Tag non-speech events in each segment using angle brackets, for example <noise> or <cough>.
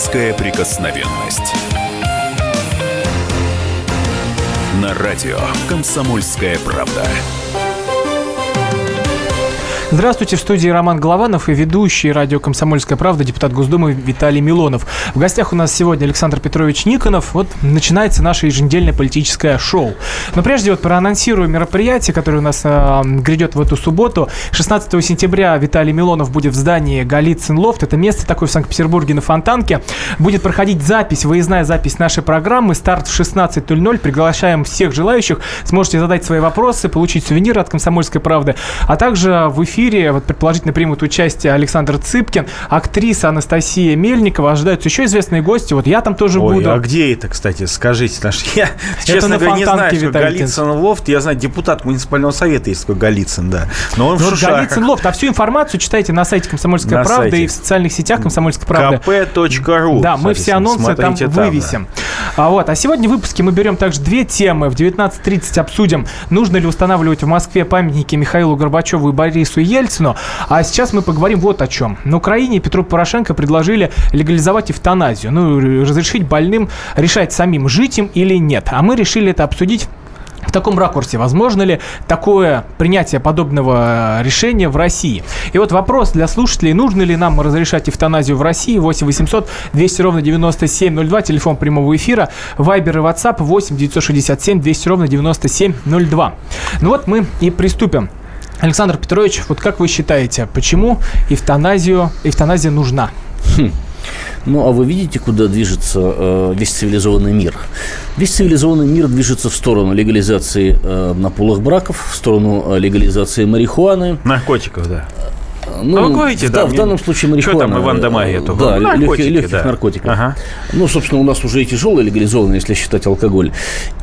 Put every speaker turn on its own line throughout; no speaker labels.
Детская прикосновенность. На радио «Комсомольская правда».
Здравствуйте, в студии Роман Голованов и ведущий радио «Комсомольская правда» депутат Госдумы Виталий Милонов. В гостях у нас сегодня Александр Петрович Никонов. Вот начинается наше еженедельное политическое шоу. Но прежде вот проанонсирую мероприятие, которое у нас э, грядет в эту субботу. 16 сентября Виталий Милонов будет в здании Голицын Лофт. Это место такое в Санкт-Петербурге на Фонтанке. Будет проходить запись, выездная запись нашей программы. Старт в 16.00. Приглашаем всех желающих. Сможете задать свои вопросы, получить сувениры от «Комсомольской правды». А также в эфире эфире, вот предположительно примут участие Александр Цыпкин, актриса Анастасия Мельникова, ожидаются еще известные гости, вот я там тоже
Ой,
буду.
а где это, кстати, скажите? Наш... Я, честно говоря, не знаю, что Голицын Лофт, я знаю, депутат муниципального совета есть такой Голицын, да.
Но он ну, в Голицын Лофт, а всю информацию читайте на сайте Комсомольской на правды сайте. и в социальных сетях Комсомольской правды.
kp.ru.
Да, мы все анонсы там, там вывесим. Да. А, вот, а сегодня в выпуске мы берем также две темы. В 19.30 обсудим, нужно ли устанавливать в Москве памятники Михаилу Горбачеву и Борису Ельцину. А сейчас мы поговорим вот о чем. На Украине Петру Порошенко предложили легализовать эвтаназию. Ну, разрешить больным решать самим, жить им или нет. А мы решили это обсудить в таком ракурсе, возможно ли такое принятие подобного решения в России? И вот вопрос для слушателей, нужно ли нам разрешать эвтаназию в России? 8 800 200 ровно 9702, телефон прямого эфира, Вайбер и WhatsApp 8 967 200 ровно 9702. Ну вот мы и приступим. Александр Петрович, вот как вы считаете, почему эвтаназию, эвтаназия нужна? Хм.
Ну, а вы видите, куда движется э, весь цивилизованный мир? Весь цивилизованный мир движется в сторону легализации э, наполых браков, в сторону э, легализации марихуаны.
Наркотиков, да.
Ну, а вы говорите, в, да, в данном случае марихуана.
Что там Иван Домагету?
Да, ну, наркотики, легких, легких да. наркотиков. Ага. Ну, собственно, у нас уже и тяжелые легализованы, если считать алкоголь.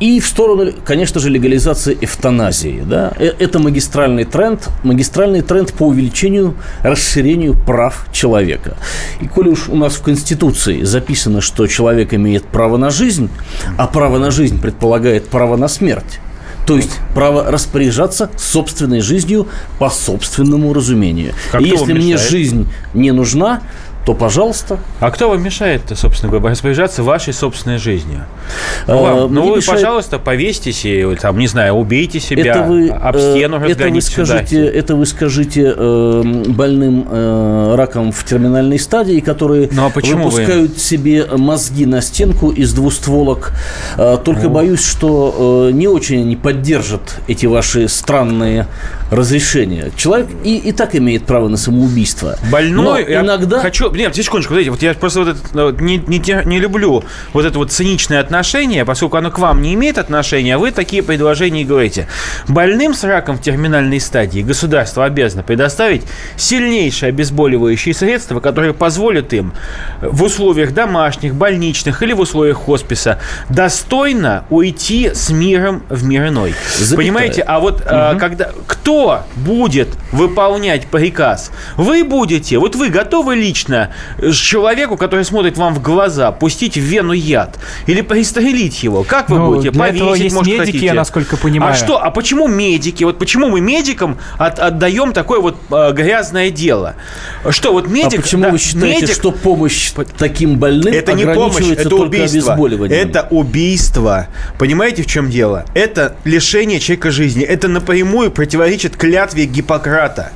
И в сторону, конечно же, легализации эвтаназии. Да? Э, это магистральный тренд, магистральный тренд по увеличению, расширению прав человека. И коли уж у нас в Конституции записано, что человек имеет право на жизнь, а право на жизнь предполагает право на смерть, то есть право распоряжаться собственной жизнью по собственному разумению. Как И если мне жизнь не нужна, то пожалуйста.
А кто вам мешает-то, собственно говоря, распоряжаться вашей собственной жизнью? Ну, вам, а, ну вы, мешает... пожалуйста, повесьтесь и, там, не знаю, убейте себя, это вы, об э, стену
это вы скажите, Это вы скажите э, больным э, раком в терминальной стадии, которые ну, а выпускают вы... себе мозги на стенку из двустволок. Э, только ну. боюсь, что э, не очень они поддержат эти ваши странные разрешения. Человек и, и так имеет право на самоубийство.
Больной, Но иногда... Хочу, нет, секундочку, смотрите, вот я просто вот это, вот, не, не, не люблю вот это вот циничное отношение, поскольку оно к вам не имеет отношения, а вы такие предложения говорите. Больным с раком в терминальной стадии государство обязано предоставить сильнейшие обезболивающие средства, которые позволят им в условиях домашних, больничных или в условиях хосписа достойно уйти с миром в мир иной. Запятая. Понимаете? А вот угу. а, когда кто будет выполнять приказ? Вы будете, вот вы готовы лично человеку, который смотрит вам в глаза, пустить в вену яд или пристрелить его? Как вы ну, будете?
Для Повесить, этого есть может, медики, хотите? я насколько понимаю.
А что? А почему медики? Вот почему мы медикам от, отдаем такое вот э, грязное дело? Что вот медик?
А почему да, вы считаете, медик... что помощь таким больным
это не помощь, это убийство. Это убийство. Понимаете, в чем дело? Это лишение человека жизни. Это напрямую противоречит клятве Гиппократа.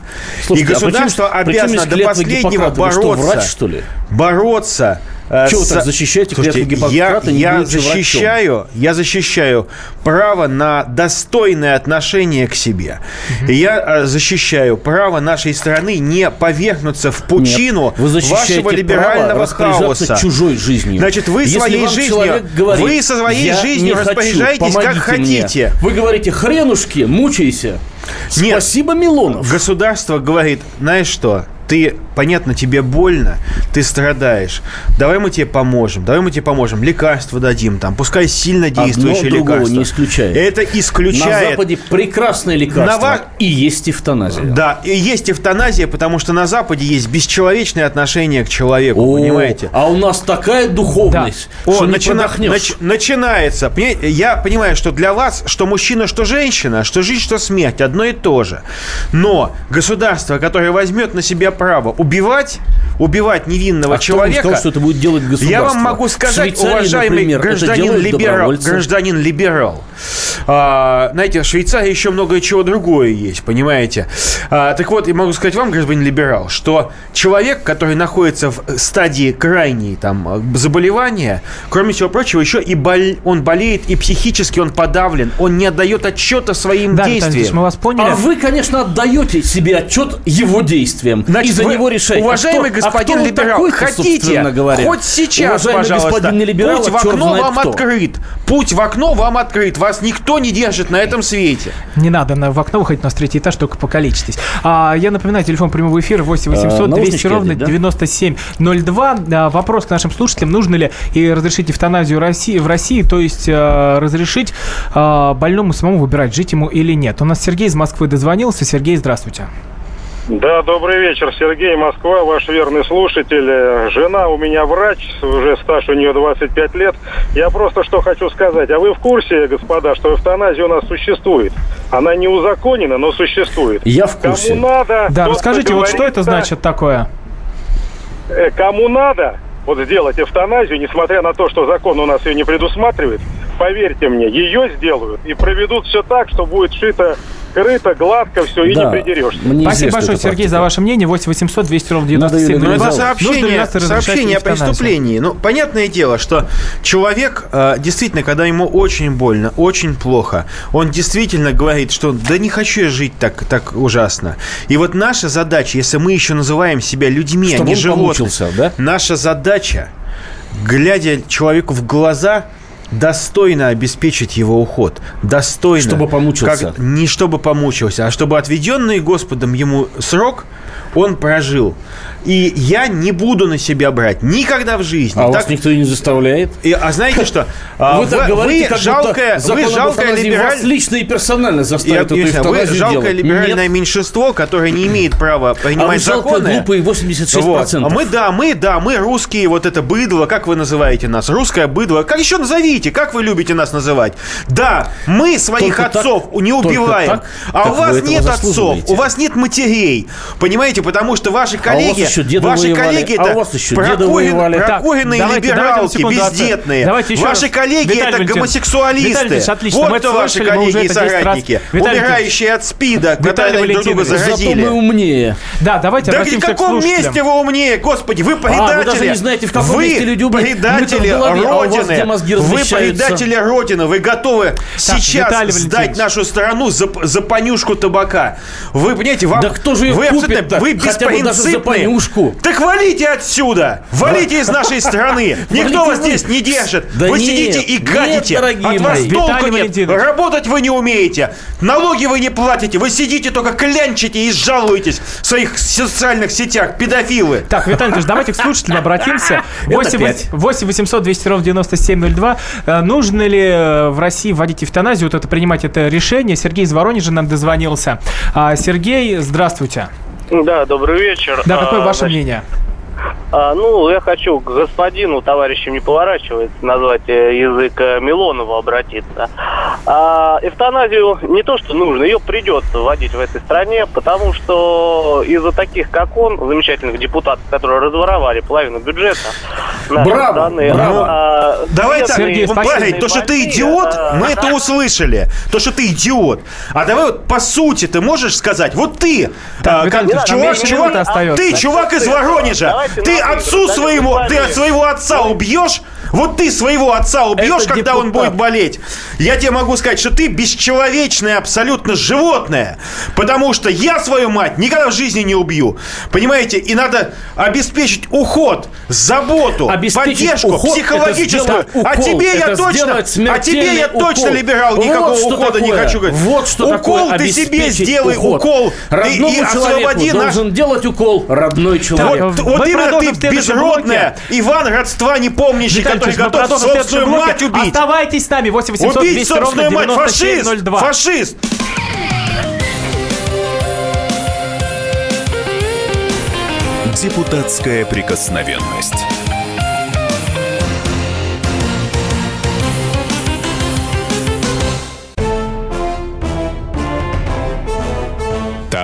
Слушайте, И государство а почему, обязано до последнего бороться
врач, что ли?
Бороться
э, Чего вы так защищаете
Слушайте, Гиппократа, я, я защищаю, врачом? я защищаю право на достойное отношение к себе. Угу. И я э, защищаю право нашей страны не повергнуться в пучину Нет, вашего либерального хаоса.
чужой жизнью.
Значит, вы Если своей жизнью, говорит, вы со своей жизнью распоряжаетесь хочу, как хотите.
Мне. Вы говорите, хренушки, мучайся.
Нет, Спасибо, Милонов. Государство говорит, знаешь что, ты, понятно, тебе больно, ты страдаешь. Давай мы тебе поможем, давай мы тебе поможем. Лекарства дадим, там, пускай сильно действующие Одно лекарства.
не исключает.
Это исключает.
На Западе прекрасное лекарство. На... И есть эвтаназия.
Да, и есть эвтаназия, потому что на Западе есть бесчеловечное отношение к человеку, О, понимаете?
А у нас такая духовность, да. что О, не начина... нач...
Начинается. Я понимаю, что для вас, что мужчина, что женщина, что жизнь, что смерть, одно и то же. Но государство, которое возьмет на себя право убивать убивать невинного
а
человека.
Кто сказал, что это будет делать государство?
Я вам могу сказать, уважаемый например, гражданин либерал, гражданин либерал. А, знаете, в Швейцарии еще много чего другое есть, понимаете? А, так вот, я могу сказать вам, гражданин либерал, что человек, который находится в стадии крайней там заболевания, кроме всего прочего, еще и бол... он болеет и психически он подавлен, он не отдает отчета своим да, действиям.
мы вас поняли.
А вы, конечно, отдаете себе отчет его действиям Значит, и за него решаете.
Уважаемый а кто, господин а либерал, хотите, говоря? хоть сейчас, Уважаемый пожалуйста, господин либерал, путь в окно вам кто. открыт. Путь в окно вам открыт. Вас никто не держит на этом свете.
Не надо на, в окно выходить, у нас третий этаж, только покалечитесь. А, я напоминаю, телефон прямого эфира 8 800 200 ровно да? 9702. А, вопрос к нашим слушателям. Нужно ли и разрешить эвтаназию России, в России, то есть а, разрешить а, больному самому выбирать, жить ему или нет? У нас Сергей из Москвы дозвонился. Сергей, здравствуйте.
Да, добрый вечер, Сергей, Москва, ваш верный слушатель. Жена у меня врач, уже стаж у нее 25 лет. Я просто что хочу сказать. А вы в курсе, господа, что эвтаназия у нас существует? Она не узаконена, но существует.
Я в курсе.
Кому надо...
Да, расскажите, вот что это значит такое?
Э, кому надо, вот сделать эвтаназию, несмотря на то, что закон у нас ее не предусматривает, поверьте мне, ее сделают и проведут все так, что будет шито крыто, гладко все, и да. не придерешься.
Мне Спасибо большое, Сергей, за ваше мнение. 8 800 200 ровно 97
Ну, это сообщение, сообщение о преступлении. Ну, понятное дело, что человек, э, действительно, когда ему очень больно, очень плохо, он действительно говорит, что да не хочу я жить так, так ужасно. И вот наша задача, если мы еще называем себя людьми,
Чтобы
а не животными,
да?
наша задача, глядя человеку в глаза, достойно обеспечить его уход. Достойно.
Чтобы помучился.
Как, не чтобы помучился, а чтобы отведенный Господом ему срок он прожил. И я не буду на себя брать никогда в жизни.
А так... вас никто и не заставляет?
И, а знаете что? А, вы, так говорите, вы жалкое, вы жалкое либераль... вас
лично и персонально заставит
я, эту Вы жалкое делать. либеральное Нет. меньшинство, которое не имеет права принимать а законы.
глупые 86%. Вот.
А мы, да, мы, да, мы русские, вот это быдло, как вы называете нас? Русское быдло. Как еще назовите? Как вы любите нас называть? Да, мы своих только отцов так, не убиваем. Так, а у вас нет отцов, у вас нет матерей. Понимаете, потому что ваши коллеги... А еще деды Ваши воевали. коллеги это а у вас еще деды воевали. Прокуренные так, либералки, давайте бездетные. Давайте еще ваши раз. коллеги Виталий это гомосексуалисты. Виталий отлично. Вот кто ваши коллеги и соратники. Умирающие от СПИДа, которые друг друга заразили.
Зато мы умнее.
Да, давайте
Да в каком месте вы умнее, господи? Вы предатели. А, вы даже
не знаете, в каком месте люди
умные. предатели Родины. Вы предатели Родины. Вы готовы сейчас сдать нашу страну за понюшку табака. Вы, понимаете, вам...
Да кто же их купит
Вы беспринципные
игрушку.
Так валите отсюда! Валите из нашей страны! <laughs> Никто вас здесь не держит! Вы сидите и гадите! От вас толку нет! Работать вы не умеете! Налоги вы не платите! Вы сидите только клянчите и жалуетесь в своих социальных сетях! Педофилы!
Так, Виталий давайте к слушателям обратимся. 8 800 200 ровно 9702. Э, нужно ли э, в России вводить эвтаназию? Вот это принимать это решение. Сергей из Воронежа нам дозвонился. А, Сергей, здравствуйте.
Да, добрый вечер.
Да, какое а, ваше значит, мнение?
А, ну, я хочу к господину, товарищам не поворачивается, назвать э, язык э, Милонова обратиться. А, эвтаназию не то, что нужно, ее придется вводить в этой стране, потому что из-за таких, как он, замечательных депутатов, которые разворовали половину бюджета,
Браво! Страны, браво. А, давай так, Сергей, Павел, то, что ты идиот, это... мы это услышали. То, что ты идиот. А давай вот по сути ты можешь сказать, вот ты, так, а, как, чувак, чувак, ты, чувак из Воронежа, ты отцу своему, ты от своего отца убьешь, вот ты своего отца убьешь, когда депутат. он будет болеть. Я тебе могу сказать, что ты бесчеловечное абсолютно животное. Потому что я свою мать никогда в жизни не убью. Понимаете? И надо обеспечить уход, заботу, обеспечить поддержку уход, психологическую. а тебе я точно, а тебе я точно либерал, никакого вот ухода такое. не хочу говорить.
Вот что укол
такое ты себе сделай, уход. укол.
Родному и, и освободи наш... должен делать укол родной человек.
Вот, вот именно ты безродная, Иван родства не помнящий, который готов собственную мать убить.
Оставайтесь с нами. 8 800
Убить 200 ровно 9702. Фашист! Фашист!
Депутатская прикосновенность.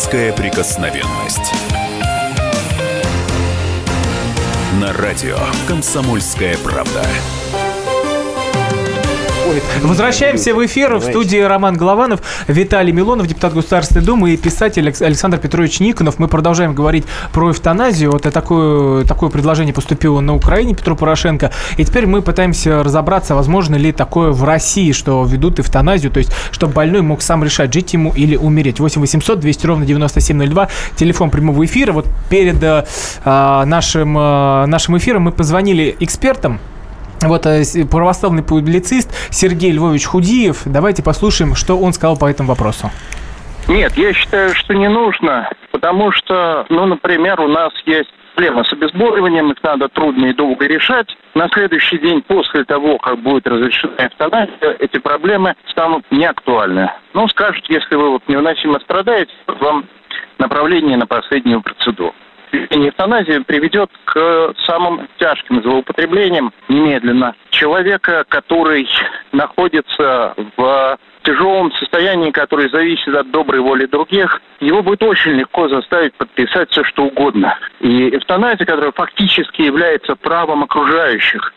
Депутатская прикосновенность. На радио «Комсомольская правда».
Возвращаемся в эфир. В студии Роман Голованов, Виталий Милонов, депутат Государственной Думы и писатель Александр Петрович Никонов. Мы продолжаем говорить про эвтаназию. Вот такое, такое предложение поступило на Украине Петру Порошенко. И теперь мы пытаемся разобраться, возможно ли такое в России, что ведут эвтаназию, то есть, чтобы больной мог сам решать, жить ему или умереть. 8 800 200 ровно 9702, телефон прямого эфира. Вот перед э, нашим, э, нашим эфиром мы позвонили экспертам, вот э, православный публицист Сергей Львович Худиев. Давайте послушаем, что он сказал по этому вопросу.
Нет, я считаю, что не нужно, потому что, ну, например, у нас есть проблемы с обезболиванием, их надо трудно и долго решать. На следующий день после того, как будет разрешена эвтаназия, эти проблемы станут неактуальны. Ну, скажут, если вы вот невыносимо страдаете, вам направление на последнюю процедуру эвтаназия приведет к самым тяжким злоупотреблениям немедленно. Человека, который находится в тяжелом состоянии, который зависит от доброй воли других, его будет очень легко заставить подписать все, что угодно. И эвтаназия, которая фактически является правом окружающих,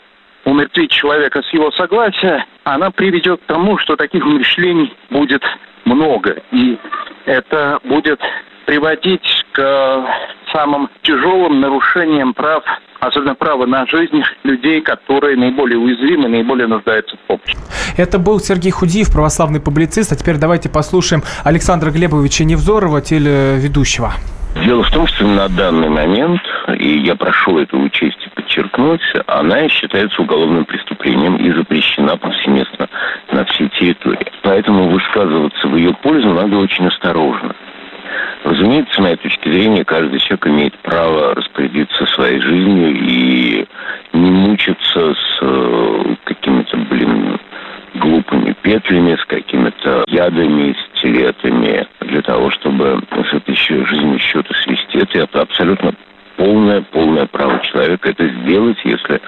умертвить человека с его согласия, она приведет к тому, что таких умерщвлений будет много. И это будет приводить к самым тяжелым нарушениям прав, особенно права на жизнь людей, которые наиболее уязвимы, наиболее нуждаются в помощи.
Это был Сергей Худиев, православный публицист. А теперь давайте послушаем Александра Глебовича Невзорова, телеведущего.
Дело в том, что на данный момент, и я прошу это учесть подчеркнуть, она считается уголовным преступлением и запрещена повсеместно на всей территории. Поэтому высказываться в ее пользу надо очень осторожно. Разумеется, с моей точки зрения, каждый человек имеет право распорядиться своей жизнью и не мучиться с э, какими-то, блин, глупыми петлями, с какими-то ядами, стилетами, для того, чтобы с этой еще жизнью счета свести. Это абсолютно полное, полное право человека это сделать, если,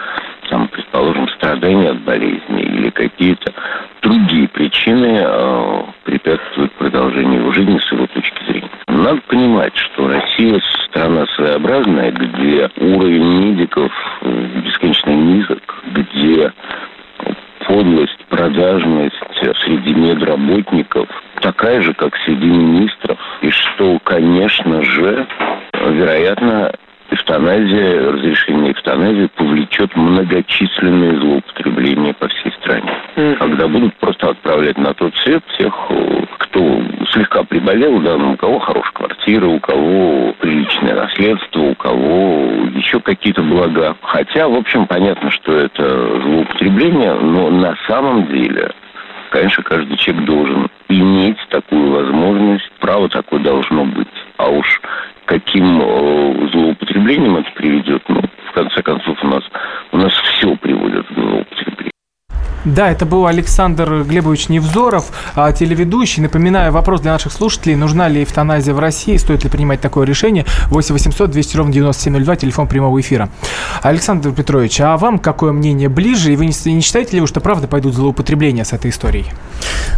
там, предположим, страдания от болезни или какие-то другие причины э, препятствуют продолжению его жизни с его точки зрения. Надо понимать, что Россия страна своеобразная, где уровень медиков э, бесконечно низок, где подлость, продажность среди медработников такая же, как среди министров. И что, конечно же, вероятно, эвтаназия, разрешение эвтаназии повлечет многочисленные злоупотребления по всей стране. Mm-hmm. Когда будут просто отправлять на тот свет тех, кто слегка приболел, да, ну, у кого хорошая квартира, у кого приличное наследство, у кого еще какие-то блага. Хотя, в общем, понятно, что это злоупотребление, но на самом деле конечно, каждый человек должен иметь такую возможность, право такое должно быть. А уж каким э, злоупотреблением это приведет, ну, в конце концов, у нас, у нас все приводит к злоупотреблению.
Да, это был Александр Глебович Невзоров, а, телеведущий. Напоминаю, вопрос для наших слушателей. Нужна ли эвтаназия в России? Стоит ли принимать такое решение? 8 800 200 ровно 9702, телефон прямого эфира. Александр Петрович, а вам какое мнение ближе? И вы не считаете ли вы, что правда пойдут злоупотребления с этой историей?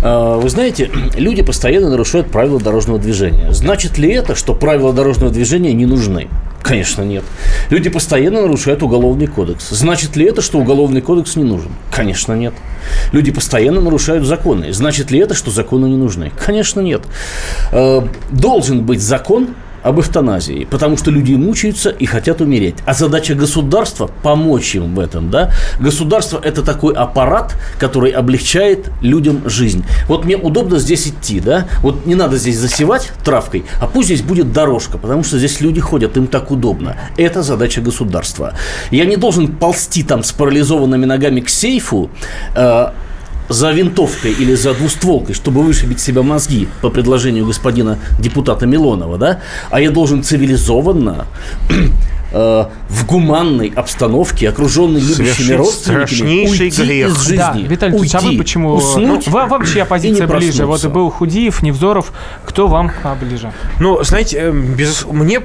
А, вы знаете, <clears throat> люди постоянно нарушают правила дорожного движения. Значит ли это, что правила дорожного движения не нужны? Конечно, нет. Люди постоянно нарушают уголовный кодекс. Значит ли это, что уголовный кодекс не нужен? Конечно, нет. Люди постоянно нарушают законы. Значит ли это, что законы не нужны? Конечно, нет. Э, должен быть закон, об эвтаназии, потому что люди мучаются и хотят умереть. А задача государства – помочь им в этом. Да? Государство – это такой аппарат, который облегчает людям жизнь. Вот мне удобно здесь идти, да? вот не надо здесь засевать травкой, а пусть здесь будет дорожка, потому что здесь люди ходят, им так удобно. Это задача государства. Я не должен ползти там с парализованными ногами к сейфу, э, за винтовкой или за двустволкой, чтобы вышибить себе мозги по предложению господина депутата Милонова, да, а я должен цивилизованно <clears throat> э, в гуманной обстановке, окруженный любящими родственниками, уйти грех. из жизни. Да,
Виталий уйти, а вы почему? Уснуть ну, вам вообще оппозиция ближе? Вот был Худиев, Невзоров. Кто вам ближе?
Ну, знаете, э, без, мне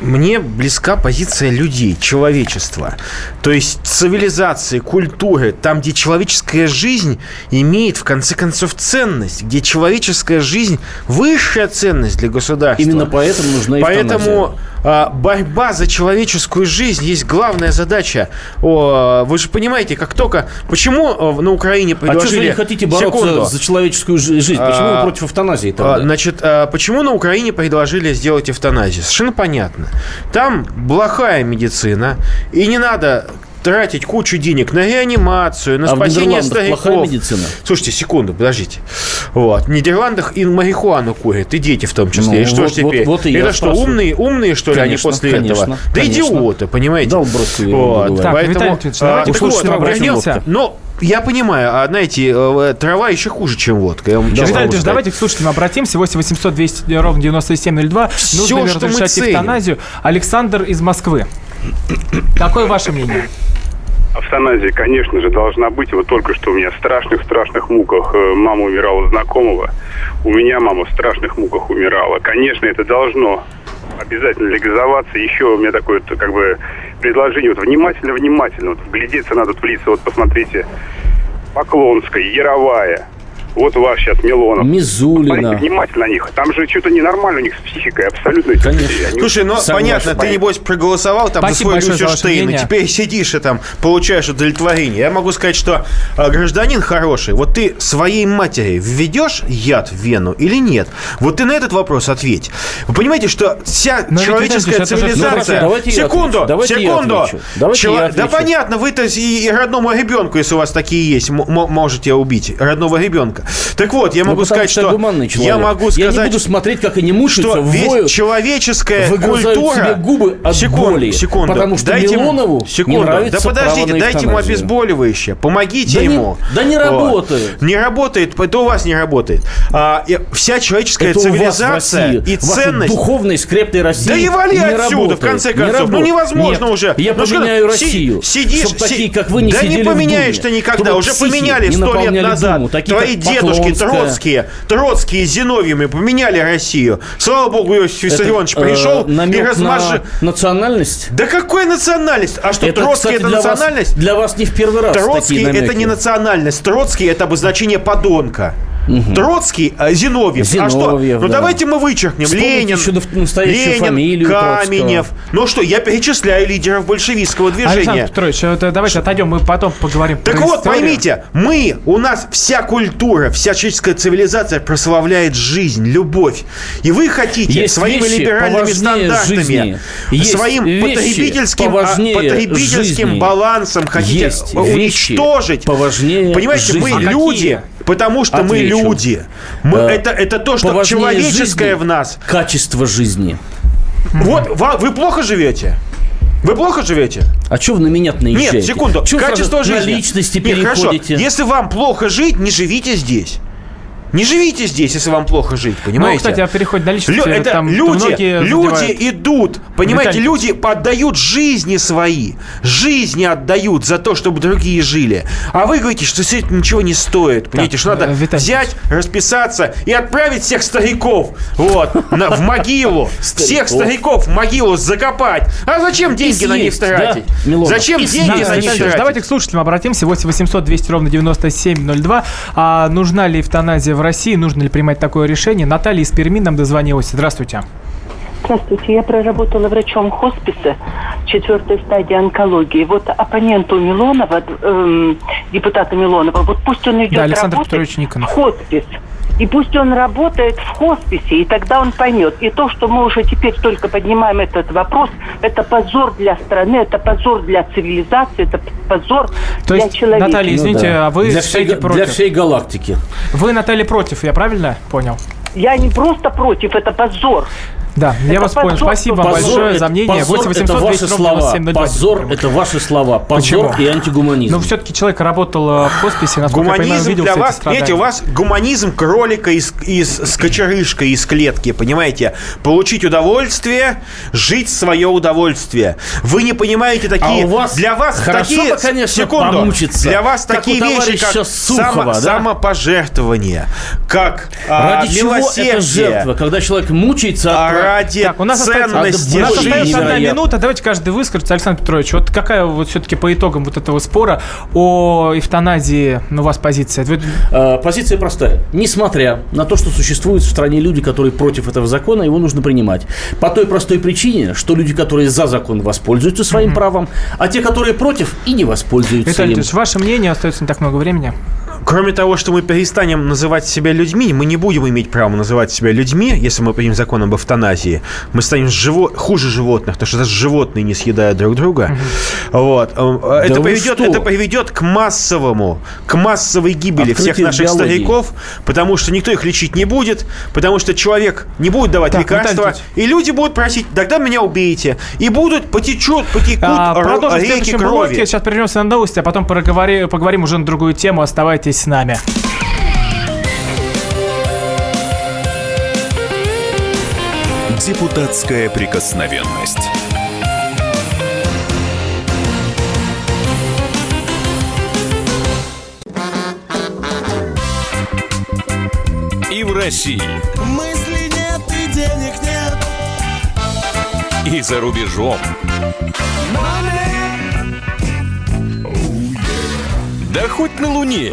мне близка позиция людей, человечества. То есть цивилизации, культуры, там, где человеческая жизнь имеет, в конце концов, ценность, где человеческая жизнь высшая ценность для государства.
Именно поэтому нужна
Поэтому а, борьба за человеческую жизнь есть главная задача. О, вы же понимаете, как только... Почему э, на Украине предложили... А что
вы не хотите бороться Секунду. за человеческую жизнь? Почему а, вы против эвтаназии
тогда? А, значит, а, почему на Украине предложили сделать эвтаназию? Совершенно понятно. Там плохая медицина, и не надо тратить кучу денег на реанимацию, на а спасение стариков. плохая
медицина?
Слушайте, секунду, подождите. Вот. В Нидерландах и марихуану курят, и дети в том числе. Ну, и что вот, ж теперь? Вот, вот Это что, умные, умные, что ли, конечно, они после конечно, этого? Да конечно. идиоты, понимаете?
Дал бросили.
Вот. Так, Поэтому, Виталий давайте а, вот, обратимся. Но я понимаю, а знаете, э, трава еще хуже, чем водка. Я
вам да, Виталий давайте к слушателям обратимся. 8 800 200 ровно 9702. Все, Нужно ли разрешать эвтаназию? Александр из Москвы. Какое ваше мнение?
Автоназия, конечно же, должна быть. Вот только что у меня в страшных-страшных муках э, мама умирала знакомого. У меня мама в страшных муках умирала. Конечно, это должно обязательно легализоваться. Еще у меня такое как бы предложение. Вот внимательно-внимательно. Вот вглядеться надо в лица. Вот посмотрите. Поклонская, Яровая, вот ваш сейчас Милонов.
Мизулина.
Смотрите внимательно на них. Там же что-то ненормально у них с психикой, абсолютно.
Конечно. Они... Слушай, ну Согласен. понятно, ты, небось, проголосовал там Спасибо за свой Люсерштейн, и теперь сидишь и там получаешь удовлетворение. Я могу сказать, что э, гражданин хороший, вот ты своей матери введешь яд в вену или нет? Вот ты на этот вопрос ответь. Вы понимаете, что вся Но человеческая цивилизация... Ну, давайте секунду, давайте секунду. Давайте Чело... Да понятно, вы-то и, и родному ребенку, если у вас такие есть, можете убить родного ребенка. Так вот, я могу сказать, что...
Я могу сказать... Я не буду смотреть, как они мучаются,
что человеческая культура...
себе губы от
секунду, боли.
Секунду. Потому что
дайте Милонову секунду. не нравится Да подождите, дайте ему обезболивающее. Помогите
да
ему.
Не, да не работает.
Не работает, это у вас не работает. А, вся человеческая это цивилизация и ценность...
духовной скрепной России
Да и вали отсюда, работает. в конце концов. Ну невозможно
Нет,
уже.
Я ну, поменяю Россию.
Сидишь, такие, как вы, не Да не поменяешь ты никогда. Уже поменяли сто лет назад. Твои дедушки Троцкие, Троцкие с Зиновьевыми поменяли Россию. Слава богу, Иосиф Виссарионович э, пришел и размажи...
национальность?
Да какая национальность? А что, это, Троцкий кстати, это для национальность?
Вас, для вас не в первый раз
Троцкий это не национальность. Троцкий это обозначение подонка. Угу. Троцкий, а, Зиновьев. Зиновьев. А что? Ну да. давайте мы вычеркнем. Вспомните Ленин, Ленин фамилию Каменев. Троцкого. Ну что, я перечисляю лидеров большевистского движения. Александр
Петрович, это, давайте отойдем, мы потом поговорим
Так вот, историю. поймите, мы, у нас вся культура, вся человеческая цивилизация прославляет жизнь, любовь. И вы хотите есть своими либеральными стандартами, есть своим потребительским, а, потребительским балансом хотите есть уничтожить.
Поважнее
Понимаете,
жизни.
мы а люди, потому что Отвечу. мы люди. Мы, э, это, это то, что человеческое жизни, в нас.
Качество жизни.
Вот, вы плохо живете? Вы плохо живете?
А что вы на меня наезжаете?
Нет, секунду.
Чё Качество жизни. На личности Нет, переходите?
Хорошо. Если вам плохо жить, не живите здесь. Не живите здесь, если вам плохо жить, понимаете? Ну,
кстати, о переходе на личности,
Лю- это там люди, люди идут, понимаете, Виталий. люди отдают жизни свои, жизни отдают за то, чтобы другие жили. А вы говорите, что все это ничего не стоит, понимаете, так, что надо Виталий. взять, расписаться и отправить всех стариков, вот, на, в могилу, <laughs> всех стариков в могилу закопать. А зачем деньги на них тратить? Зачем деньги на них тратить?
Давайте к слушателям обратимся. 8 800 200 ровно 9702. А нужна ли эвтаназия в России, нужно ли принимать такое решение. Наталья из Перми нам дозвонилась. Здравствуйте.
Здравствуйте. Я проработала врачом хосписа четвертой стадии онкологии. Вот оппоненту Милонова, эм, депутата Милонова, вот пусть он идет да,
Александр
работать
Петрович Никонов.
в хоспис. И пусть он работает в хосписе, и тогда он поймет. И то, что мы уже теперь только поднимаем этот вопрос, это позор для страны, это позор для цивилизации, это позор
то
для
есть, человека. Наталья, извините, ну, да. а вы
для всей, против? Для всей галактики.
Вы, Наталья, против, я правильно понял?
Я не просто против, это позор.
Да, это я вас позор. понял. Спасибо позор, большое это, за мнение.
Позор 8 800 это ваши слова. Позор – это ваши слова. Позор Почему? и антигуманизм.
Но все-таки человек работал э, в хосписе, насколько
гуманизм я понимаю, видел для вас, видите, у вас гуманизм кролика из, из, с кочерышкой из клетки, понимаете? Получить удовольствие, жить свое удовольствие. Вы не понимаете такие... А у вас для вас такие...
Бы, конечно, секунду. Помучиться,
для вас такие вещи, как Сухова, само, да? самопожертвование, как
а, Ради а, чего это жертва? Когда человек мучается
а ради так, у нас ценности
У нас остается одна минута. Давайте каждый выскажется. Александр Петрович, вот какая вот все-таки по итогам вот этого спора о эвтаназии ну, у вас позиция? Вы...
А, позиция простая. Несмотря на то, что существуют в стране люди, которые против этого закона, его нужно принимать. По той простой причине, что люди, которые за закон, воспользуются своим mm-hmm. правом, а те, которые против, и не воспользуются
Виталий
им.
ваше мнение остается не так много времени.
Кроме того, что мы перестанем называть себя людьми, мы не будем иметь права называть себя людьми, если мы примем закон об эвтаназии. Мы станем живо... хуже животных, потому что даже животные не съедают друг друга. Вот. Э, да это, приведет, это приведет к массовому, к массовой гибели Открытие всех наших биологии. стариков, потому что никто их лечить не будет, потому что человек не будет давать так, лекарства, и люди будут просить, тогда меня убейте. И будут потечут, потекут а, реки крови. Блоке.
Сейчас прервемся на новости, а потом поговорим, поговорим уже на другую тему. Оставайтесь Оставайтесь с нами.
Депутатская прикосновенность. И в России.
Мысли нет и денег нет.
И за рубежом. Да хоть на Луне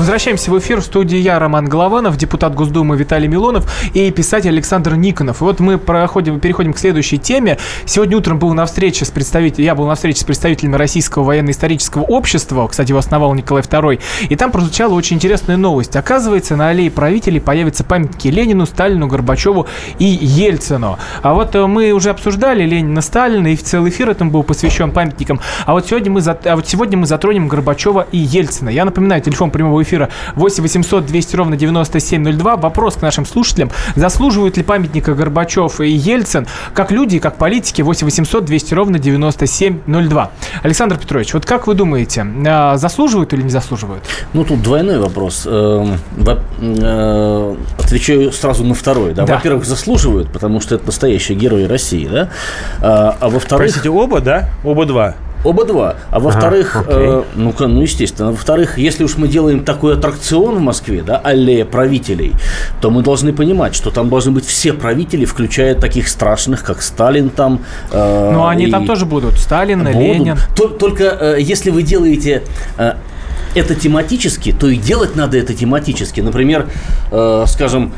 Возвращаемся в эфир в студии я, Роман Голованов, депутат Госдумы Виталий Милонов и писатель Александр Никонов. И вот мы проходим, переходим к следующей теме. Сегодня утром был на встрече с представителем, я был на встрече с представителями Российского военно-исторического общества, кстати, его основал Николай II, и там прозвучала очень интересная новость. Оказывается, на аллее правителей появятся памятники Ленину, Сталину, Горбачеву и Ельцину. А вот э, мы уже обсуждали Ленина, Сталина, и целый эфир этому был посвящен памятникам. А вот сегодня мы, а вот сегодня мы затронем Горбачева и Ельцина. Я напоминаю, телефон прямого эфира эфира 8 800 200 ровно 9702. Вопрос к нашим слушателям. Заслуживают ли памятника Горбачев и Ельцин как люди, как политики? 8 800 200 ровно 9702. Александр Петрович, вот как вы думаете, а, заслуживают или не заслуживают?
Ну, тут двойной вопрос. Эм, э, отвечаю сразу на второй. Да? Да. Во-первых, заслуживают, потому что это настоящие герои России. Да? А, а во-вторых...
Простите, оба, да? Оба два.
Оба два. А во-вторых, а, э, ну, ну, естественно, во-вторых, если уж мы делаем такой аттракцион в Москве, да, аллея правителей, то мы должны понимать, что там должны быть все правители, включая таких страшных, как Сталин там.
Э, ну, они и... там тоже будут. Сталин, будут. Ленин.
Только э, если вы делаете э, это тематически, то и делать надо это тематически. Например, э, скажем,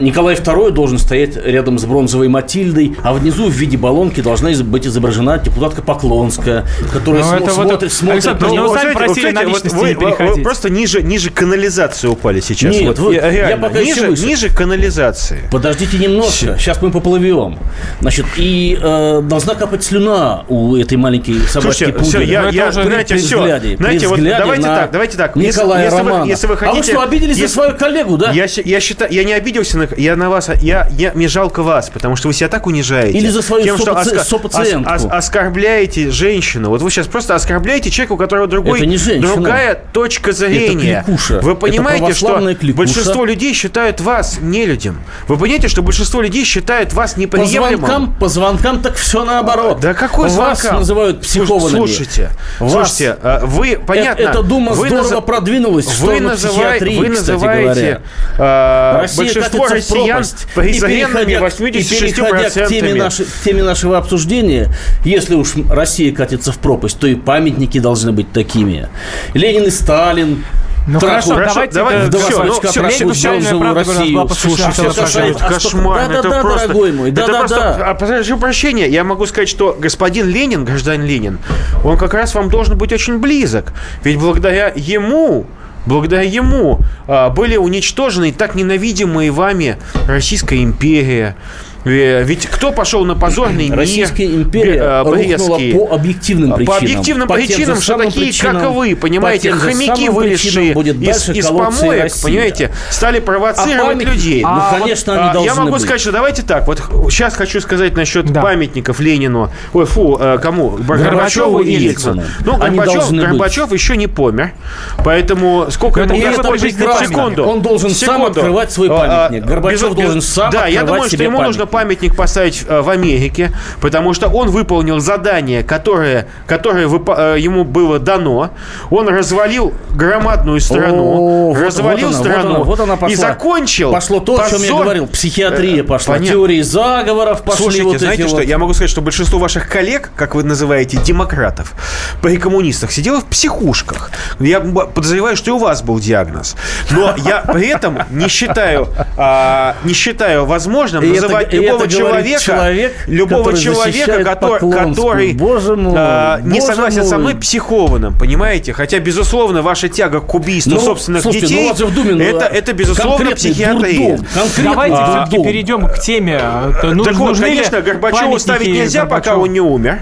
Николай II должен стоять рядом с бронзовой Матильдой, а внизу в виде баллонки должна быть изображена депутатка Поклонская, которая ну, это смотрит, вот, смотрит Александр,
на него. Сами просили на вот вы, вы, вы просто ниже, ниже канализации упали сейчас. Нет, вот, вы, я пока ниже, еще ниже канализации.
Подождите немножко, сейчас мы поплывем. Значит, и э, должна капать слюна у этой маленькой собачки Слушайте,
все, я, я, знаете, все, взгляде, знаете, вот давайте так, давайте так.
Николая если, Романа. Если вы, если вы хотите, а вы что, обиделись если, за свою коллегу, да?
Я, я считаю, я не обиделся на я на вас, я, я, мне жалко вас, потому что вы себя так унижаете.
Или за свою тем, что оска,
ос, ос, оскорбляете женщину. Вот вы сейчас просто оскорбляете человека, у которого другой, другая точка зрения.
Это
Вы понимаете, что кликуша. большинство людей считают вас нелюдям. Вы понимаете, что большинство людей считают вас неприемлемым.
По звонкам, по звонкам так все наоборот.
Да какой
Вас звонкам? называют психованными.
Слушайте, вас. слушайте, а, вы, понятно.
Эта дума вы здорово наз... продвинулась в
вы называете, вы называете э, большинство россиян презренными 86%.
к теме, нашей, к теме нашего обсуждения, если уж Россия катится в пропасть, то и памятники должны быть такими. Ленин и Сталин,
ну хорошо, давайте
давай,
это,
все, ну, все, все,
все,
Россию. Слушайте, это кошмарно.
Да, да, да,
просто,
дорогой мой, да,
это
да,
просто,
да.
А, прошу прощения, я могу сказать, что господин Ленин, гражданин Ленин, он как раз вам должен быть очень близок. Ведь благодаря ему Благодаря ему а, были уничтожены так ненавидимые вами Российская империя, ведь кто пошел на позорный
Российская мир? империя э, рухнула по объективным причинам.
По объективным по причинам, что такие, причинам, как вы, понимаете, хомяки, вылезшие из, из помоек, Россия. понимаете, стали провоцировать а память... людей.
А, ну, конечно, вот, они должны
Я могу
быть.
сказать, что давайте так, вот сейчас хочу сказать насчет да. памятников Ленину, ой, фу, э, кому? Горбачеву и Ельцину. Ну, Горбачев, Горбачев еще не помер, поэтому сколько
ему... Секунду. Он должен сам открывать свой памятник. Горбачев должен сам открывать
Да, я думаю, что ему нужно памятник поставить э, в Америке, потому что он выполнил задание, которое, которое э, ему было дано. Он развалил громадную страну,
О,
развалил
вот, вот
страну
она, вот она, вот она
и закончил.
Пошло то, позор... о чем я говорил. Психиатрия пошла, Понятно. теории заговоров пошли.
Слушайте,
вот
знаете что,
вот...
я могу сказать, что большинство ваших коллег, как вы называете, демократов, при коммунистах, сидело в психушках. Я подозреваю, что и у вас был диагноз. Но я при этом не считаю, а, не считаю возможным и называть это, любого человека,
человек,
любого человека, который, который
Боже мой,
а, не
Боже
согласен
мой.
со мной, психованным, понимаете? Хотя, безусловно, ваша тяга к убийству
Ну,
собственных
слушайте,
детей,
ну, у вас же в Думе, ну,
это, это, безусловно, психиатрия.
дурдом,
Давайте
дурдом.
все-таки перейдем к теме.
Так
Нуж-
вот, конечно, Горбачеву ставить нельзя, пока
Горбачеву?
он не умер.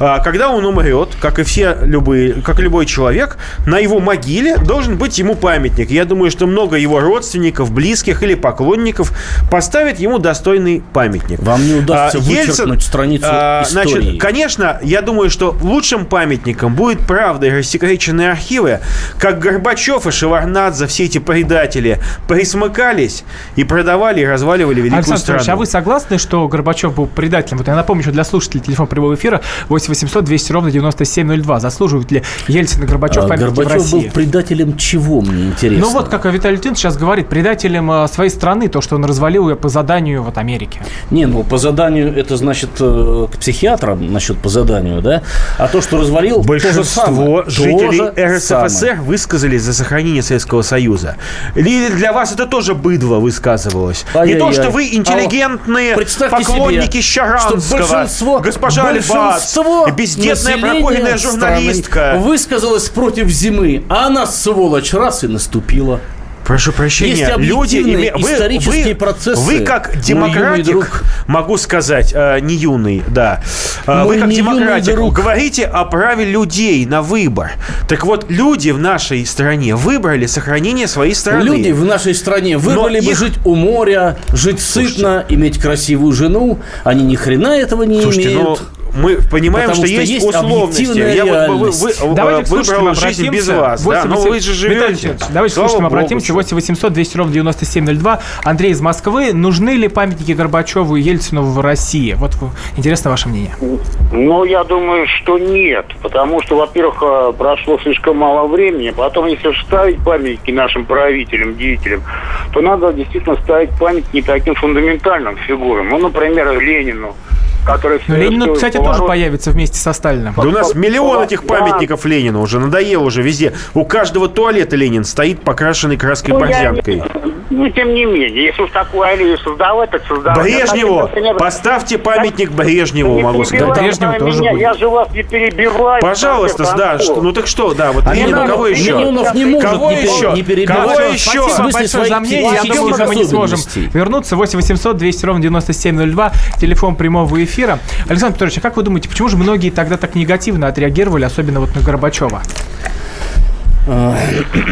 А, Когда он умрет, как и все любые, как любой человек, на его могиле должен быть ему памятник. Я думаю, что много его родственников, близких или поклонников поставят ему достойный памятник.
Вам не удастся
А,
вычеркнуть страницу
а,
истории.
Значит, конечно, я думаю, что лучшим памятником будет правда и рассекреченные архивы, как Горбачев и Шеварнадзе, все эти предатели, присмыкались и продавали и разваливали великую
Александр
страну.
Петрович, а вы согласны, что Горбачев был предателем? Вот я напомню, что для слушателей телефон прямого эфира 8 800 200 ровно 9702. Заслуживают ли Ельцин и Горбачев
А
памятники в
Горбачев был
России?
предателем чего, мне интересно?
Ну вот, как Виталий Леонидович сейчас говорит, предателем э, своей страны, то, что он развалил ее по заданию вот Америки.
Не, ну по заданию это значит э, к психиатрам насчет по заданию, да? А то, что развалил, то же самое.
Большинство
То
жителей
же самое.
РСФСР высказались за сохранение Советского Союза. Или для вас это тоже быдло высказывалось? Не
Ай-яй-яй.
то, что вы интеллигентные
А
поклонники
себе,
Щаранского,
большинство,
госпожа
большинство
Альбац, бездетная пропойная журналистка.
высказалась против зимы, а она, сволочь, раз и наступила.
Прошу прощения,
Есть
люди име- вы,
исторические
вы,
процессы,
Вы как
мой
демократик, могу сказать, э, не юный, да. Э,
Мой
вы как демократик говорите о праве людей на выбор. Так вот, люди в нашей стране выбрали сохранение своей страны.
Люди в нашей стране выбрали бы
их-
жить у моря, жить сытно, иметь красивую жену. Они ни хрена этого не
Слушайте, ну,
имеют.
Мы понимаем, что,
что
есть, условности. Я вот вы- вы-
Давайте
э,
к слушателям
выбрал жизнь без
обратимся.
вас. Да,
8
но вы же живете.
Давайте к
Слава
слушателям
богу,
обратимся.
чё.
8 800 200 ровно 9702. Андрей из Москвы. Нужны ли памятники Горбачеву и Ельцину в России? Вот интересно ваше мнение.
Ну, я думаю, что нет. Потому что, во-первых, э, прошло слишком мало времени. Потом, если ставить памятники нашим правителям, деятелям, то надо действительно ставить памятники таким фундаментальным фигурам. Ну, например, Ленину, который...
Ну, Ленин,
совершил
кстати,
поворот-
тоже появится вместе со Сталиным.
Да у нас миллион этих
Да.
памятников Ленину уже надоело уже везде. У каждого туалета Ленин стоит покрашенный краской
Ну,
борзянкой.
Ну, тем не менее, если уж такую аллею создавать, так создавать.
Брежневу!
Например,
Поставьте памятник Брежневу,
не
могу сказать.
Брежневу
меня,
тоже будет.
Я же вас не перебиваю.
Пожалуйста, да, что, ну так что, да, вот
А
Ленин,
Миллионов-
кого еще?
Миллионов не может
Кого
не
еще?
не перебивать.
Кого еще?
Спасибо
В смысле
большое за мнение. Я думаю, что мы не сможем вернуться. 8 800 200 ровно 9702. Телефон прямого эфира. Александр Петрович, а как вы думаете, почему же многие тогда так негативно отреагировали, особенно вот на Горбачева?
А,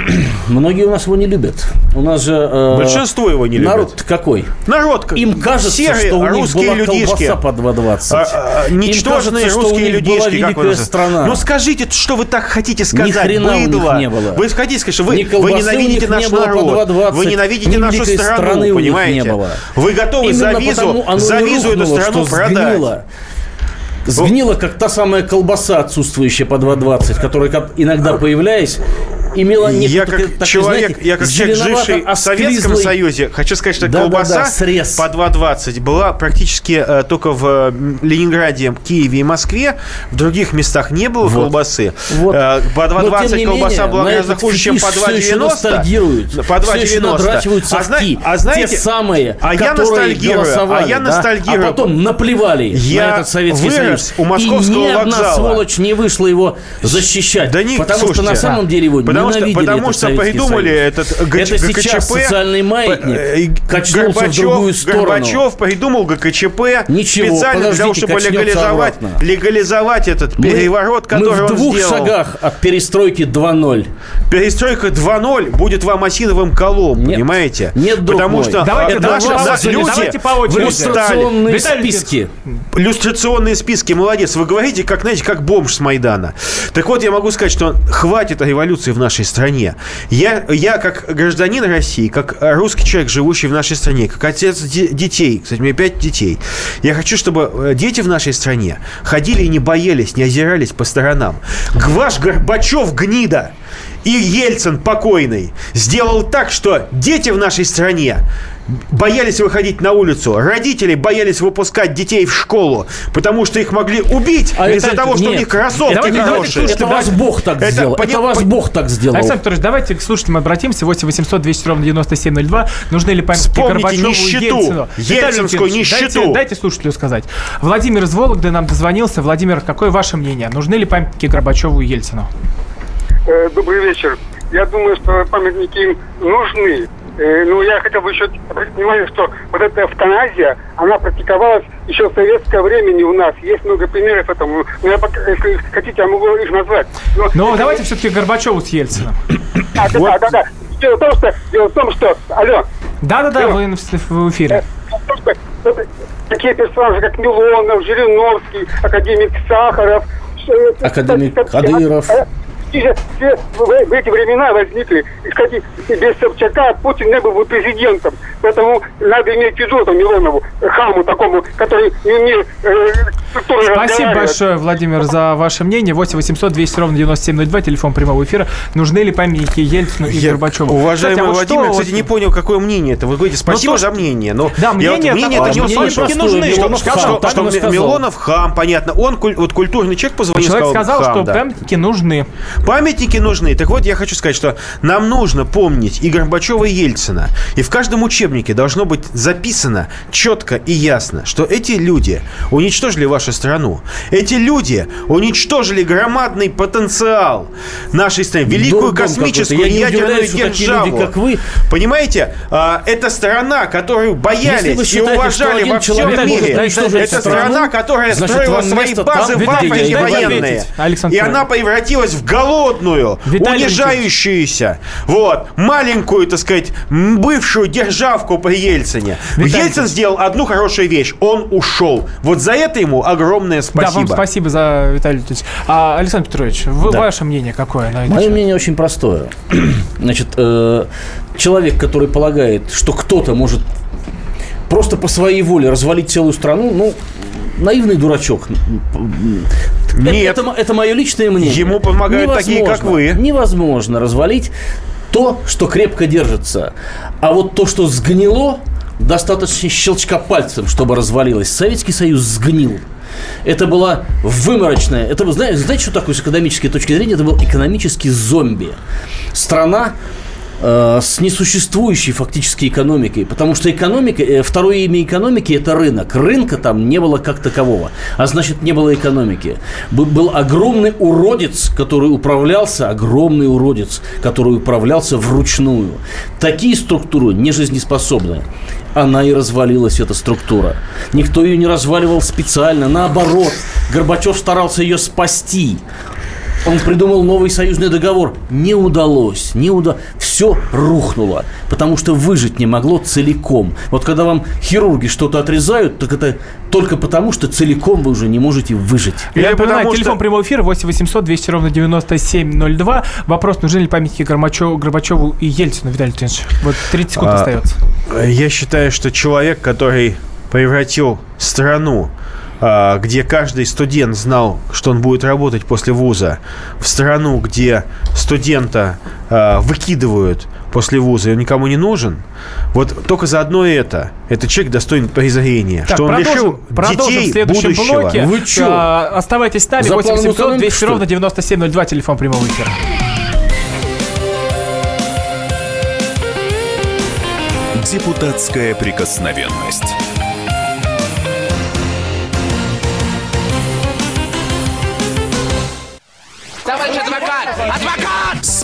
<clears throat> Многие у нас его не любят. У нас же... э,
Большинство его не любят.
Народ какой?
Народ, как-
Им кажется,
серые
что у них
русские
была
людишки.
колбаса по 2,20.
А, а, ничтожные
кажется,
русские
них
людишки,
была великая страна.
Ну скажите, что вы так хотите сказать,
хрена у них
быдло?
не было.
Вы хотите сказать, что вы,
Ни
вы ненавидите
них
наш
не
народ,
2,20,
вы ненавидите
ни
нашу страну,
них
понимаете?
не было.
Вы готовы за
Именно
визу,
потому оно
за визу эту страну продать.
Сгнило. Сгнила, как та самая колбаса отсутствующая по 2,20, которая иногда появляясь, имела
я как так, человек, знаете, я как человек, живший в Советском Союзе, хочу сказать, что да, колбаса да, да, срез. по 2,20 была практически э, только в Ленинграде, Киеве и Москве. В других местах не было вот. колбасы. Вот. Э, по 2,20 колбаса менее, была гораздо хуже, чем по 2,90.
По 2,90. А, зна- а знаете, те самые,
а я ностальгирую, а я ностальгирую.
Да? А потом наплевали я на этот Советский Союз.
у московского
и ни
вокзала.
одна сволочь не вышла его защищать. Да не, потому слушайте, что на самом деле его
потому ненавидели что, Потому что придумали
Союз.
этот
ГЧ, Это сейчас ГКЧП, социальный маятник э, качнулся Горбачев, в другую сторону.
Горбачев придумал ГКЧП
Ничего,
специально для того, чтобы легализовать, легализовать этот мы, переворот, который
мы в двух
сделал.
шагах от перестройки 2.0.
Перестройка 2.0 будет вам осиновым колом, нет, понимаете?
Нет, друг
Потому
мой.
что
давайте,
наши,
давайте, люди давайте по очереди.
Иллюстрационные списки.
Иллюстрационные списки, молодец. Вы говорите, как, знаете, как бомж с Майдана. Так вот, я могу сказать, что хватит революции в нашей стране. Я, я как гражданин России, как русский человек, живущий в нашей стране, как отец детей, кстати, у меня пять детей, я хочу, чтобы э, дети в нашей стране ходили и не боялись, не озирались по сторонам. Ваш Горбачев гнида и Ельцин покойный сделал так, что дети в нашей стране боялись выходить на улицу. Родители боялись выпускать детей в школу, потому что их могли убить а из-за того, нет. что у них кроссовки давайте, хорошие.
Это, это вас Бог так это, сделал. Поним... Это вас Бог так сделал.
Александр Петрович, давайте к слушателям обратимся. 8 800 200 ровно 9702. Нужны ли памятники Горбачеву
нищету,
и Ельцину?
Ельцинскую нищету.
Дайте, дайте слушателю сказать. Владимир из Вологды нам дозвонился. Владимир, какое ваше мнение? Нужны ли памятники Горбачеву и Ельцину?
Э, добрый вечер. Я думаю, что памятники им нужны. Э, ну, я хотел бы еще обратить внимание, что вот эта эвтаназия, она практиковалась еще в советское время у нас. Есть много примеров этому. Но я, если хотите, я могу их назвать.
Но, Но это... давайте все-таки Горбачеву с Ельцином.
А, да, вот. да, да, да. Дело в том, что, дело в том, что... Алло.
Да-да-да, вы в эфире.
Э, такие персонажи, как Милонов, Жириновский, академик Сахаров,
Академик Кадыров
все, все в, в эти времена возникли. И, кстати, без Собчака Путин не был бы президентом. Поэтому надо иметь в виду там Милонову, хаму такому, который не умеет э,
Спасибо большое, Владимир, за ваше мнение. 8 800 200 ровно 9702, телефон прямого эфира. Нужны ли памятники Ельцину и я, Горбачеву?
Уважаемый кстати, а Владимир, что, кстати, не понял, какое мнение это. Вы говорите, спасибо ну, за мнение. Но
да, мнение,
вот, мнение это не услышал. нужны. Что, что, что, что, что Милонов хам, понятно. Он вот культурный человек позвонил,
Человек сказал, сказал хам, что да. памятники нужны.
Памятники нужны. Так вот, я хочу сказать, что нам нужно помнить и Горбачева, и Ельцина. И в каждом учебнике должно быть записано четко и ясно, что эти люди уничтожили вашу страну. Эти люди уничтожили громадный потенциал нашей страны, великую Дом космическую ядерную державу. Люди,
как вы.
Понимаете, а, это страна, которую боялись и уважали во всем мире. Это страна, которая строила свои базы в Африке военные. И она превратилась в голодную, унижающуюся, вот, маленькую, так сказать, бывшую державку при Ельцине. Ельцин сделал одну хорошую вещь. Он ушел. Вот за это ему огромное спасибо.
Да, вам спасибо за Виталий Леонидович. А, Александр Петрович, вы, да. ваше мнение какое?
На Мое мнение очень простое. <clears throat> Значит, э, человек, который полагает, что кто-то может просто по своей воле развалить целую страну, ну, наивный дурачок.
Нет.
Это, это мое личное мнение.
Ему помогают невозможно, такие, как вы.
Невозможно развалить то, что крепко держится. А вот то, что сгнило, достаточно щелчка пальцем, чтобы развалилось. Советский Союз сгнил. Это была выморочная, это, знаете, знаете, что такое с экономической точки зрения? Это был экономический зомби. Страна, с несуществующей фактически экономикой, потому что экономика, э, второе имя экономики – это рынок. Рынка там не было как такового, а значит, не было экономики. Был огромный уродец, который управлялся, огромный уродец, который управлялся вручную. Такие структуры не жизнеспособны. Она и развалилась, эта структура. Никто ее не разваливал специально, наоборот. Горбачев старался ее спасти. Он придумал новый союзный договор. Не удалось. Не уда... Все рухнуло. Потому что выжить не могло целиком. Вот когда вам хирурги что-то отрезают, так это только потому, что целиком вы уже не можете выжить.
Я напоминаю, телефон что... прямого эфира 8 800 200 ровно 9702. Вопрос, нужны ли памятники Горбачеву, Горбачеву и Ельцину, Виталий Леонидович? Вот 30 секунд а, остается.
Я считаю, что человек, который превратил страну где каждый студент знал, что он будет работать после вуза, в страну, где студента а, выкидывают после вуза, и он никому не нужен, вот только за одно это, этот человек достоин презрения,
так,
что он
продолжим,
лишил
продолжим
детей
в следующем
будущего.
блоке.
Вы чё?
А, оставайтесь с нами. 8 700 200 ровно 9702, телефон прямого эфира.
Депутатская прикосновенность.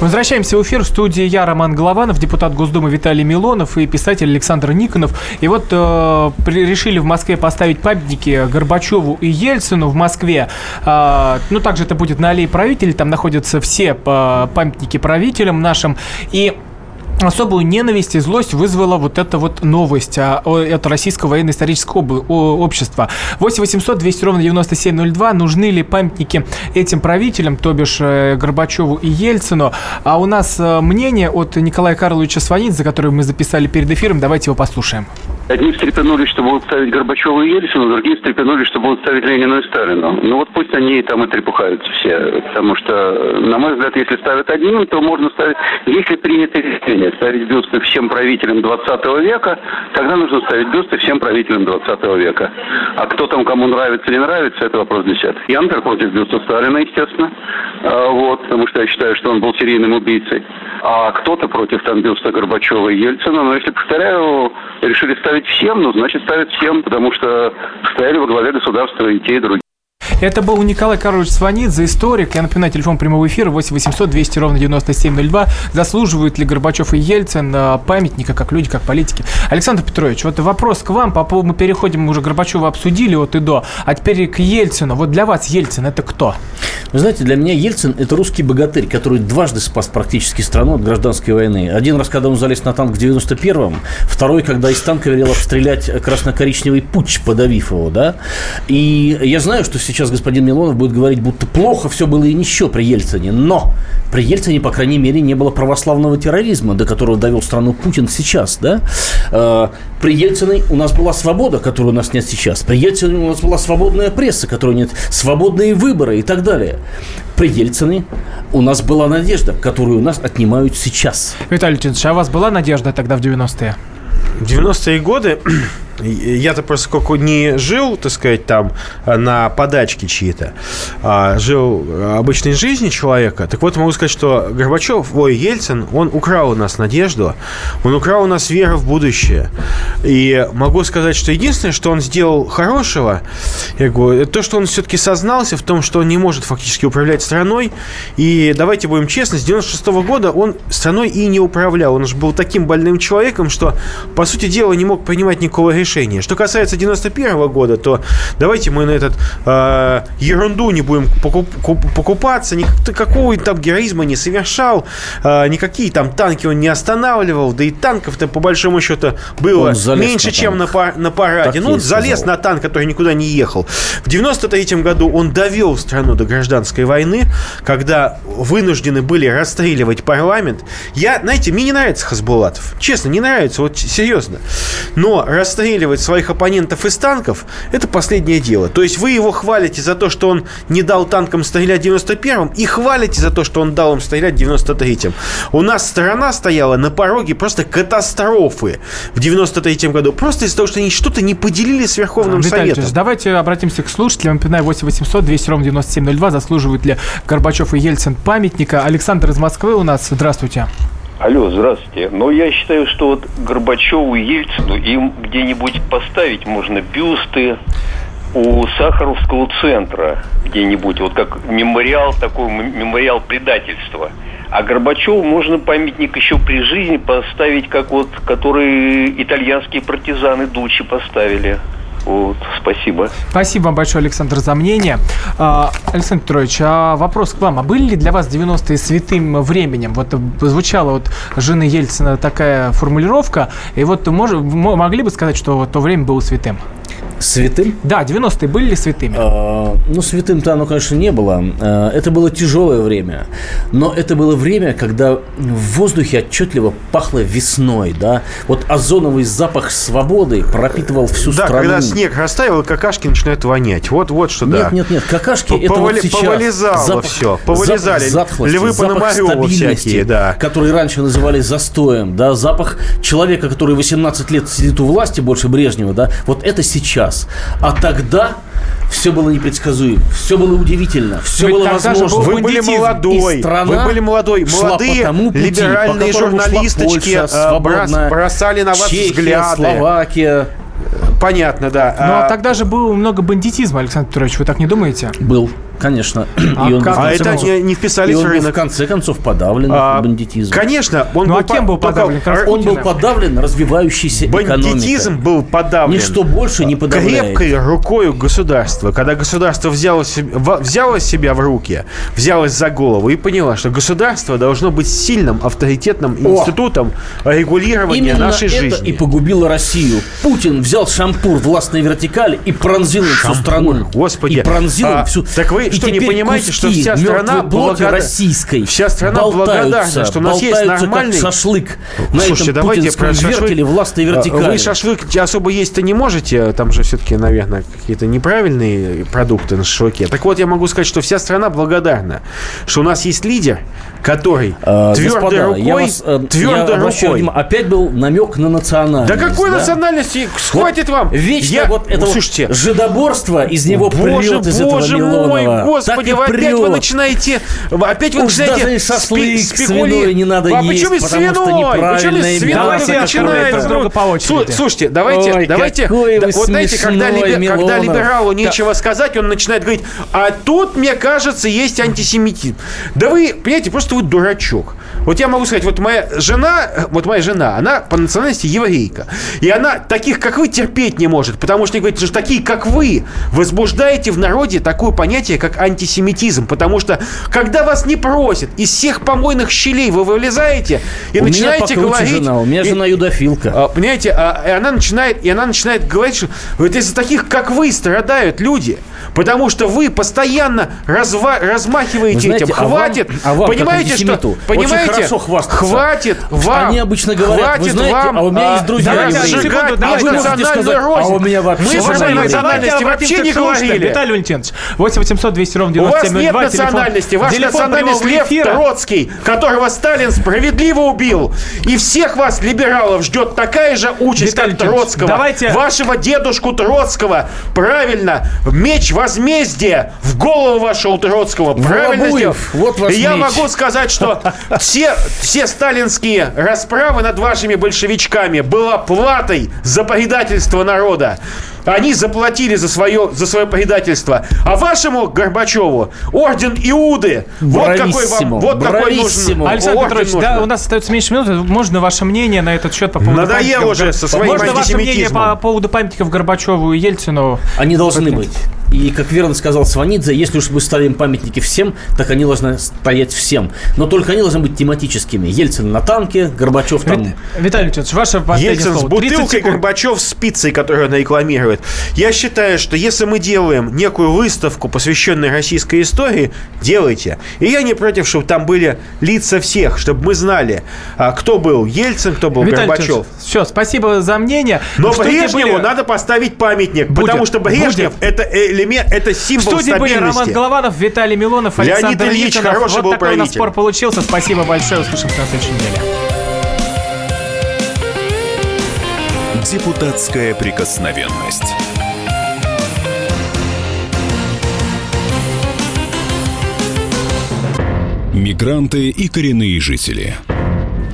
Возвращаемся в эфир в студии я, Роман Голованов, депутат Госдумы Виталий Милонов и писатель Александр Никонов. И вот э, решили в Москве поставить памятники Горбачеву и Ельцину в Москве. Э, ну, также это будет на аллее правителей, там находятся все э, памятники правителям нашим. И особую ненависть и злость вызвала вот эта вот новость а, от Российского военно-исторического общества. 8 800 200 ровно 9702. Нужны ли памятники этим правителям, то бишь э, Горбачеву и Ельцину? А у нас э, мнение от Николая Карловича Сванидзе, которое мы записали перед эфиром. Давайте его послушаем.
Одни встрепенулись, что будут ставить Горбачева и Ельцину, другие встрепенулись, что будут ставить Ленина и Сталину. Ну вот пусть они там и трепухаются все. Потому что, на мой взгляд, если ставят одним, то можно ставить... Если принято решение ставить бюсты всем правителям 20 века, тогда нужно ставить бюсты всем правителям 20 века. А кто там кому нравится или нравится, это вопрос десятый. Я, например, против бюста Сталина, естественно. А, вот, потому что я считаю, что он был серийным убийцей. А кто-то против там бюста Горбачева и Ельцина. Но если, повторяю, решили ставить всем, ну, значит, ставят всем, потому что стояли во главе государства и те, и другие.
Это был Николай Карлович Сванидзе, историк. Я напоминаю, телефон прямого эфира 8 800 200 ровно 9702. Заслуживают ли Горбачев и Ельцин памятника, как люди, как политики? Александр Петрович, вот вопрос к вам. По поводу мы переходим, мы уже Горбачева обсудили от и до. А теперь к Ельцину. Вот для вас Ельцин это кто?
Вы знаете, для меня Ельцин – это русский богатырь, который дважды спас практически страну от гражданской войны. Один раз, когда он залез на танк в 91-м, второй, когда из танка велел обстрелять красно-коричневый путь, подавив его, да. И я знаю, что сейчас господин Милонов будет говорить, будто плохо все было и ничего при Ельцине, но при Ельцине, по крайней мере, не было православного терроризма, до которого довел страну Путин сейчас, да. А, при Ельцине у нас была свобода, которую у нас нет сейчас. При Ельцине у нас была свободная пресса, которой нет, свободные выборы и так далее при Ельцине у нас была надежда, которую у нас отнимают сейчас.
Виталий Леонидович, а у вас была надежда тогда в 90-е?
В 90-е годы я-то просто сколько не жил, так сказать, там на подачке чьи-то, а жил обычной жизнью человека. Так вот, могу сказать, что Горбачев, ой, Ельцин, он украл у нас надежду, он украл у нас веру в будущее. И могу сказать, что единственное, что он сделал хорошего, я говорю, то, что он все-таки сознался в том, что он не может фактически управлять страной. И давайте будем честны, с 96 -го года он страной и не управлял. Он же был таким больным человеком, что, по сути дела, не мог принимать никакого решения решение. Что касается 91 -го года, то давайте мы на этот э, ерунду не будем покуп, покупаться. Никакого там героизма не совершал. Э, никакие там танки он не останавливал. Да и танков-то по большому счету было меньше, на чем на, на параде. Так ну, залез сказал. на танк, который никуда не ехал. В 93 году он довел страну до гражданской войны, когда вынуждены были расстреливать парламент. Я, знаете, мне не нравится Хасбулатов. Честно, не нравится, вот серьезно. Но расстреливать расстреливать своих оппонентов из танков, это последнее дело. То есть вы его хвалите за то, что он не дал танкам стрелять в 91-м, и хвалите за то, что он дал им стрелять в 93-м. У нас страна стояла на пороге просто катастрофы в 93-м году. Просто из-за того, что они что-то не поделили с Верховным Виталий Советом.
давайте обратимся к слушателям. Напоминаю, 8 800 200 ровно 9702. Заслуживают ли Горбачев и Ельцин памятника? Александр из Москвы у нас. Здравствуйте.
Алло, здравствуйте. Но я считаю, что вот Горбачеву и Ельцину им где-нибудь поставить можно бюсты у Сахаровского центра где-нибудь, вот как мемориал такой, мемориал предательства. А Горбачеву можно памятник еще при жизни поставить, как вот, который итальянские партизаны Дучи поставили. Вот, спасибо.
Спасибо вам большое, Александр, за мнение. А, Александр Петрович, а вопрос к вам. А были ли для вас 90-е святым временем? Вот звучала вот жены Ельцина такая формулировка, и вот мож, могли бы сказать, что то время было святым?
Святым?
Да, 90-е были ли святыми?
А, ну, святым-то оно, конечно, не было. А, это было тяжелое время. Но это было время, когда в воздухе отчетливо пахло весной, да. Вот озоновый запах свободы пропитывал всю
да,
страну.
когда снег растаял, и какашки начинают вонять. Вот, вот что,
нет,
да.
Нет, нет, какашки это вот сейчас.
Повылезало
запах,
все, повылезали.
Запах затхлости,
Львы
запах
Пономарева всякие, да.
Который раньше называли застоем, да, запах человека, который 18 лет сидит у власти, больше Брежнева, да, вот это сейчас. А тогда все было непредсказуемо, все было удивительно, все
Ведь
было
же
возможно.
был
Вы были молодой,
страна
вы были молодой, молодые
тому пути,
либеральные журналисточки
Польша,
э, брос- бросали на вас
Чехия,
взгляды.
Словакия.
Понятно, да.
Ну, а
А,
тогда же было много бандитизма, Александр Петрович, вы так не думаете?
Был, конечно.
А
И он,
как?
а
конце
это
концов-
не, не вписались
и он
в
был, в
рынок.
конце концов подавлен
А,
бандитизм.
Конечно, он
Ну,
был
а кем был
только-
подавлен? Как
Он был подавлен развивающейся
Бандитизм
экономикой.
был подавлен.
Ничто больше не подавляет.
Крепкой рукой государства, когда государство взяло, взяло себя в руки, взялось за голову и поняло, что государство должно быть сильным авторитетным институтом регулирования
Именно
нашей
это
жизни.
и погубило Россию. Путин взял шампур властной вертикали и пронзил им всю страну.
Господи.
И пронзил
А,
всю...
так вы
И
что, не понимаете, что вся страна
мертвой плоти
благодар-
российской
Вся страна благодарна, что у нас есть нормальный...
шашлык на
Слушайте,
этом
давайте про шашлык.
властной
А,
вертикали.
Вы шашлык особо есть-то не можете, там же все-таки, наверное, какие-то неправильные продукты на шашлыке. Так вот, я могу сказать, что вся страна благодарна, что у нас есть лидер, который
А,
твердой
господа,
рукой,
я вас, э, я
твердой
обращаю
рукой.
внимание, опять был намек на национальность.
Да какой
да?
национальности? Хватит вам!
Вечно
Я-
вот это
Ну,
вот
слушайте,
жидоборство из него
Боже,
прет, из
боже
этого
мой,
Милонова.
Господи,
Так
вы опять вы начинаете, опять вы
Уж
начинаете
даже и шашлык
спе-
с свиной не надо
а
есть,
почему из свиной? Почему из свиной
друг по очереди.
Слу- Слушайте, давайте,
Ой,
давайте, да, вот знаете, когда,
смешной,
либе- когда либералу нечего сказать, он начинает говорить, а тут, мне кажется, есть антисемитизм. Да вы, понимаете, просто вы дурачок. Вот я могу сказать, вот моя жена, вот моя жена, она по национальности еврейка. И она таких, как вы, терпеть не может. Потому что, говорит, что такие, как вы, возбуждаете в народе такое понятие, как антисемитизм. Потому что, когда вас не просят, из всех помойных щелей вы вылезаете и
у
начинаете
меня
говорить...
жена, у меня
и-
жена юдофилка.
а, Понимаете, а, и она начинает, и она начинает говорить, что вот из-за таких, как вы, страдают люди, потому что вы постоянно разва- размахиваете
Вы знаете,
этим.
а вам-
Хватит,
а вам, как
понимаете, что, понимаете,
очень хорошо хвастаться.
хватит вам,
Они обычно говорят,
хватит
вы знаете,
вам,
а у меня есть друзья
давайте
Секунду, давайте вы
можете
межнациональную
сказать,
рознь.
а у меня вообще
Мы про
еврей.
национальности
Давайте
вообще не говорили.
Виталий Валентинович, 8 800 200 ровно
У вас
9702.
нет национальности. Ваш национальность Лев. Троцкий, которого Сталин справедливо убил. И всех вас, либералов, ждет такая же участь, как Троцкого.
давайте-
Вашего дедушку Троцкого. Правильно. Меч возмездия в голову вашего Троцкого. Правильно сделал.
Вот ваш
я
меч.
могу сказать, что все, все сталинские расправы над вашими большевичками была платой за предательство народа. Они заплатили за свое, за свое предательство. А вашему Горбачеву орден Иуды. Вот какой вам,
Брависсимо,
вот какой нужен.
Александр
орден
Петрович,
нужен.
да, у нас остается меньше минуты. Можно ваше мнение на этот счет по поводу
Надоело
памятников
уже со своим
Можно ваше мнение по поводу памятников Горбачеву и Ельцину?
Они должны быть. И, как верно сказал Сванидзе, если уж мы ставим памятники всем, так они должны стоять всем. Но только они должны быть тематическими. Ельцин на танке, Горбачев там...
Вит- Виталий Леонидович, ваше последнее
Ельцин с
слово. 30
бутылкой. Горбачев с пиццей, которую она рекламирует. Я считаю, что если мы делаем некую выставку, посвященную российской истории, делайте. И я не против, чтобы там были лица всех, чтобы мы знали, а, кто был Ельцин, кто был
Виталий
Горбачев.
Все, спасибо за мнение.
Но
В студии
Брежневу
были-
надо поставить памятник,
Будет,
потому что Брежнев
будет.
это элемент, это
В
символ
студии были Роман
стабильности.
Голованов, Виталий Милонов,
Леонид
Александр
Ильич
Никонов.
хороший
вот
был
такой у нас
правитель.
спор получился. Спасибо большое. Услышимся на следующей неделе.
Депутатская прикосновенность. Мигранты и коренные жители.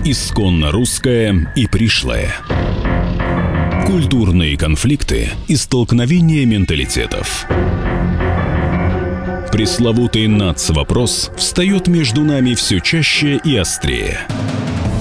Исконно русская и пришлая. Культурные конфликты и столкновения менталитетов. Пресловутый НАЦ-вопрос встает между нами все чаще и острее.